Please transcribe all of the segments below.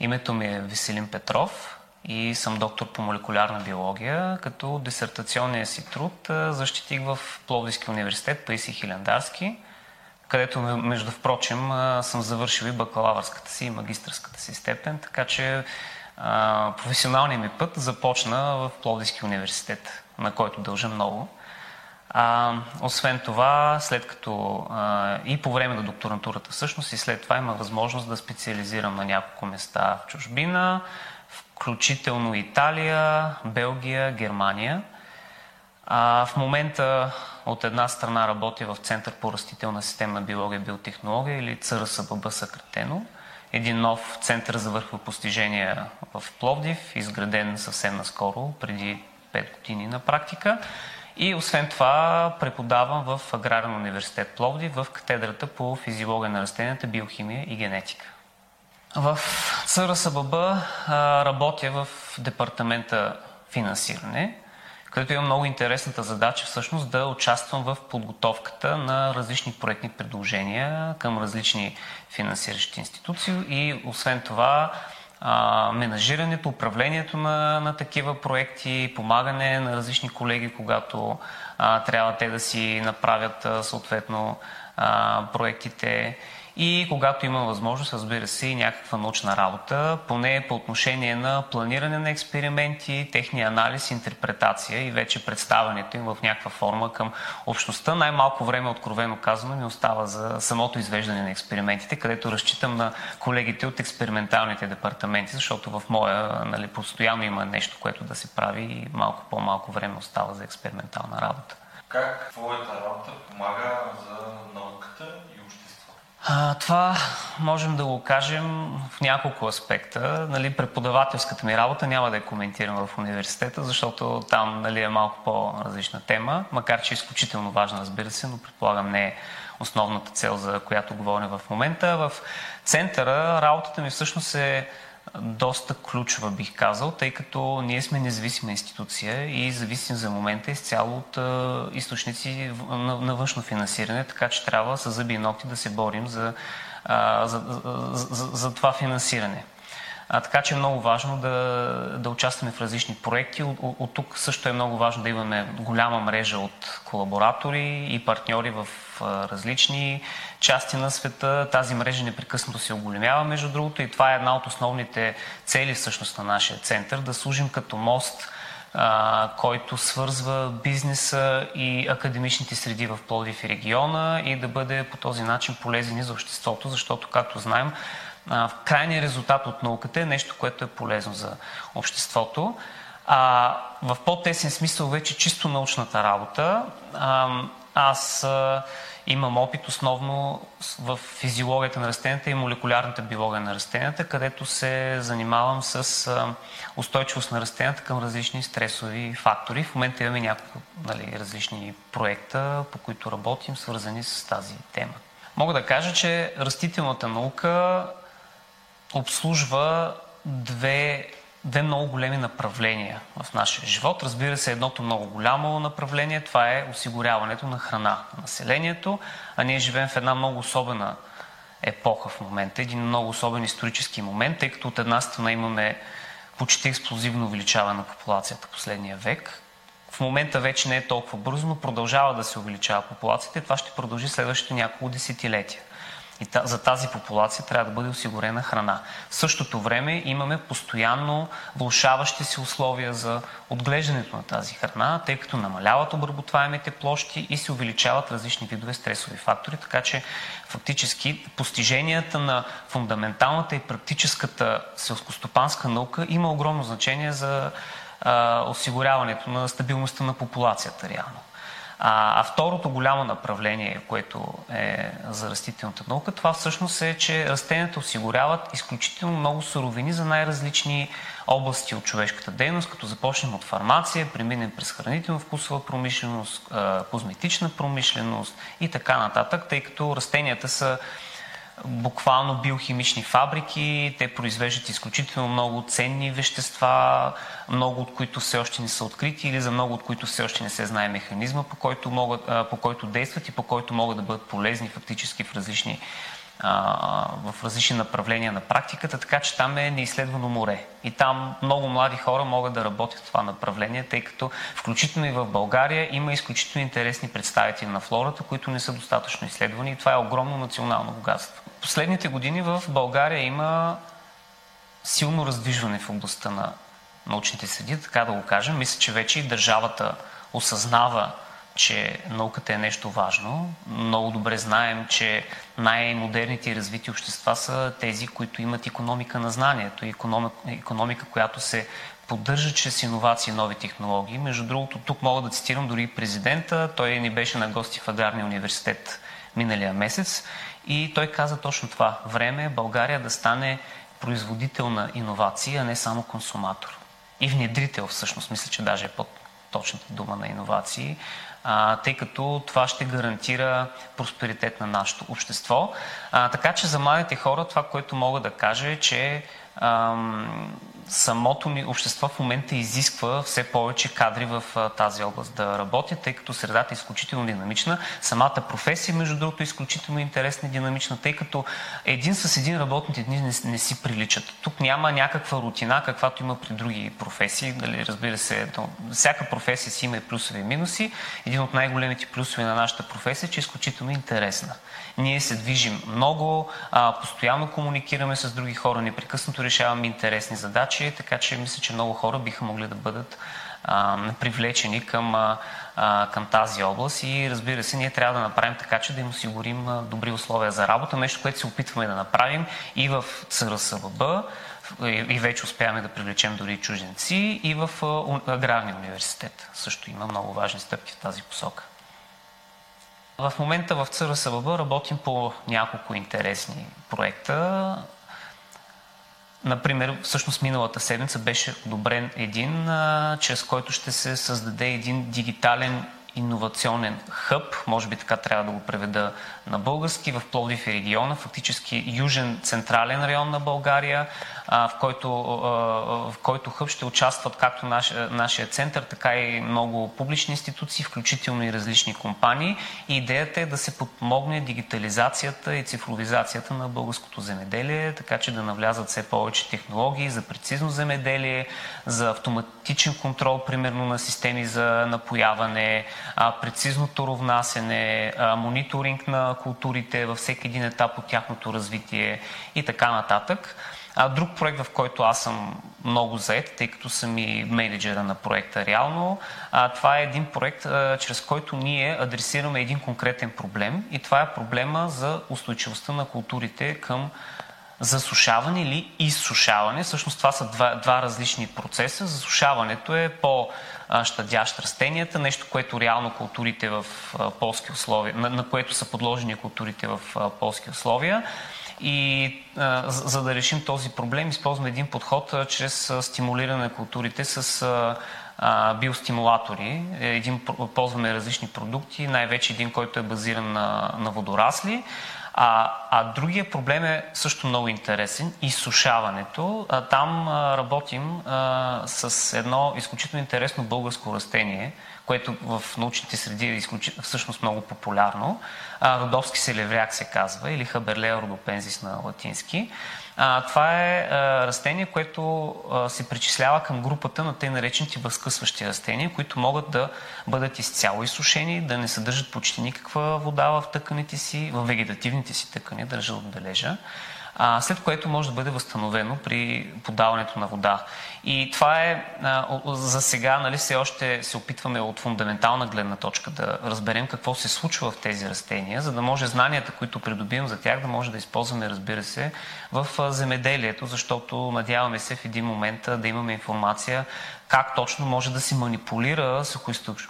Името ми е Веселин Петров и съм доктор по молекулярна биология, като дисертационния си труд защитих в Пловдивския университет Паиси Хилендарски, където между впрочем съм завършил и бакалавърската си и магистърската си степен, така че професионалният ми път започна в Пловдивския университет, на който дължа много. А, освен това, след като а, и по време на докторантурата всъщност и след това има възможност да специализирам на няколко места в чужбина, включително Италия, Белгия, Германия. А, в момента от една страна работя в Център по растителна системна биология и биотехнология или ЦРСББ съкратено. Един нов център за върхови постижения в Пловдив, изграден съвсем наскоро, преди 5 години на практика. И освен това преподавам в Аграрен университет Пловдив в катедрата по физиология на растенията, биохимия и генетика. В ЦРСББ работя в департамента финансиране, където имам много интересната задача всъщност да участвам в подготовката на различни проектни предложения към различни финансиращи институции и освен това а, менажирането, управлението на, на такива проекти, помагане на различни колеги, когато а, трябва те да си направят а, съответно а, проектите и когато има възможност, разбира се, и някаква научна работа, поне по отношение на планиране на експерименти, техния анализ, интерпретация и вече представянето им в някаква форма към общността. Най-малко време, откровено казано, ми остава за самото извеждане на експериментите, където разчитам на колегите от експерименталните департаменти, защото в моя нали, постоянно има нещо, което да се прави и малко по-малко време остава за експериментална работа. Как твоята работа помага за науката това можем да го кажем в няколко аспекта. Нали, преподавателската ми работа няма да я коментирам в университета, защото там нали, е малко по-различна тема, макар че е изключително важна, разбира се, но предполагам не е основната цел, за която говорим в момента. В центъра работата ми всъщност е доста ключова, бих казал, тъй като ние сме независима институция и зависим за момента изцяло от източници на, на външно финансиране, така че трябва с зъби и ногти да се борим за, за, за, за, за това финансиране. А, така че е много важно да, да участваме в различни проекти. От, от, тук също е много важно да имаме голяма мрежа от колаборатори и партньори в а, различни части на света. Тази мрежа непрекъснато се оголемява, между другото, и това е една от основните цели всъщност на нашия център да служим като мост който свързва бизнеса и академичните среди в Пловдив и региона и да бъде по този начин полезен и за обществото, защото, както знаем, в крайния резултат от науката е нещо, което е полезно за обществото. А, в по-тесен смисъл вече чисто научната работа. А, аз а, имам опит основно в физиологията на растенията и молекулярната биология на растенията, където се занимавам с а, устойчивост на растенията към различни стресови фактори. В момента имаме няколко нали, различни проекта, по които работим, свързани с тази тема. Мога да кажа, че растителната наука обслужва две, две много големи направления в нашия живот. Разбира се, едното много голямо направление това е осигуряването на храна на населението, а ние живеем в една много особена епоха в момента, един много особен исторически момент, тъй като от една страна имаме почти експлозивно увеличаване на популацията последния век. В момента вече не е толкова бързо, но продължава да се увеличава популацията и това ще продължи следващите няколко десетилетия. И за тази популация трябва да бъде осигурена храна. В същото време имаме постоянно влушаващи се условия за отглеждането на тази храна, тъй като намаляват обработваемите площи и се увеличават различни видове стресови фактори, така че фактически постиженията на фундаменталната и практическата селскостопанска наука има огромно значение за а, осигуряването на стабилността на популацията реално. А, а второто голямо направление, което е за растителната наука, това всъщност е, че растенията осигуряват изключително много суровини за най-различни области от човешката дейност, като започнем от фармация, преминем през хранително-вкусова промишленост, козметична промишленост и така нататък, тъй като растенията са буквално биохимични фабрики. Те произвеждат изключително много ценни вещества, много от които все още не са открити или за много от които все още не се знае механизма, по който, могат, по който действат и по който могат да бъдат полезни фактически в различни в различни направления на практиката, така че там е неизследвано море. И там много млади хора могат да работят в това направление, тъй като включително и в България има изключително интересни представители на флората, които не са достатъчно изследвани и това е огромно национално богатство. Последните години в България има силно раздвижване в областта на научните среди, така да го кажем. Мисля, че вече и държавата осъзнава че науката е нещо важно. Много добре знаем, че най-модерните и развити общества са тези, които имат економика на знанието, економика, економика която се поддържа чрез иновации и нови технологии. Между другото, тук мога да цитирам дори президента. Той ни беше на гости в Аграрния университет миналия месец и той каза точно това. Време е България да стане производител на иновации, а не само консуматор. И внедрител, всъщност, мисля, че даже е под точната дума на иновации, а, тъй като това ще гарантира просперитет на нашето общество. А, така че за младите хора това, което мога да кажа е, че ам, самото ни общество в момента изисква все повече кадри в тази област да работят, тъй като средата е изключително динамична. Самата професия, между другото, е изключително интересна и динамична, тъй като един с един работните дни не, не си приличат. Тук няма някаква рутина, каквато има при други професии. Дали, разбира се, то, всяка професия си има и плюсове и минуси. Един от най-големите плюсове на нашата професия е, че е изключително интересна. Ние се движим много, постоянно комуникираме с други хора, непрекъснато решаваме интересни задачи, така че мисля, че много хора биха могли да бъдат а, привлечени към, а, към тази област и разбира се, ние трябва да направим така, че да им осигурим добри условия за работа, нещо, което се опитваме да направим и в ЦРСВБ, и вече успяваме да привлечем дори чужденци, и в Аграрния университет. Също има много важни стъпки в тази посока. В момента в ЦРСВБ работим по няколко интересни проекта. Например, всъщност миналата седмица беше одобрен един, чрез който ще се създаде един дигитален иновационен хъб, може би така трябва да го преведа на български, в Пловдив и региона, фактически южен централен район на България, в който, в който хъб ще участват както наш, нашия център, така и много публични институции, включително и различни компании. И идеята е да се подмогне дигитализацията и цифровизацията на българското земеделие, така че да навлязат все повече технологии за прецизно земеделие, за автоматичен контрол, примерно на системи за напояване, прецизно торовнасене, мониторинг на културите във всеки един етап от тяхното развитие и така нататък. А друг проект, в който аз съм много заед, тъй като съм и менеджера на проекта реално, а, това е един проект, а, чрез който ние адресираме един конкретен проблем и това е проблема за устойчивостта на културите към засушаване или изсушаване. Всъщност това са два, два различни процеса. Засушаването е по-щадящ растенията, нещо, което реално културите в полски условия, на, на което са подложени културите в полски условия. И а, за, да решим този проблем, използваме един подход а, чрез а, стимулиране на културите с а, биостимулатори. Е, един, ползваме различни продукти, най-вече един, който е базиран на, на водорасли. А, а другия проблем е също много интересен изсушаването. А, там а, работим а, с едно изключително интересно българско растение, което в научните среди е изключително, всъщност много популярно. А, родовски селевряк се казва, или хаберлея родопензис на латински. А, това е а, растение, което а, се причислява към групата на тъй наречените възкъсващи растения, които могат да бъдат изцяло изсушени, да не съдържат почти никаква вода в тъканите си, в вегетативните си тъкани, държа отбележа а, след което може да бъде възстановено при подаването на вода. И това е а, за сега, нали, все още се опитваме от фундаментална гледна точка да разберем какво се случва в тези растения, за да може знанията, които придобивам за тях, да може да използваме, разбира се, в земеделието, защото надяваме се в един момент да имаме информация как точно може да се манипулира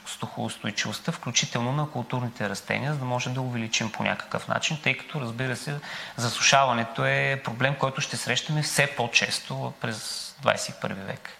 сухоустойчивостта, включително на културните растения, за да може да увеличим по някакъв начин, тъй като, разбира се, засушаването е проблем, който ще срещаме все по-често през 21 век.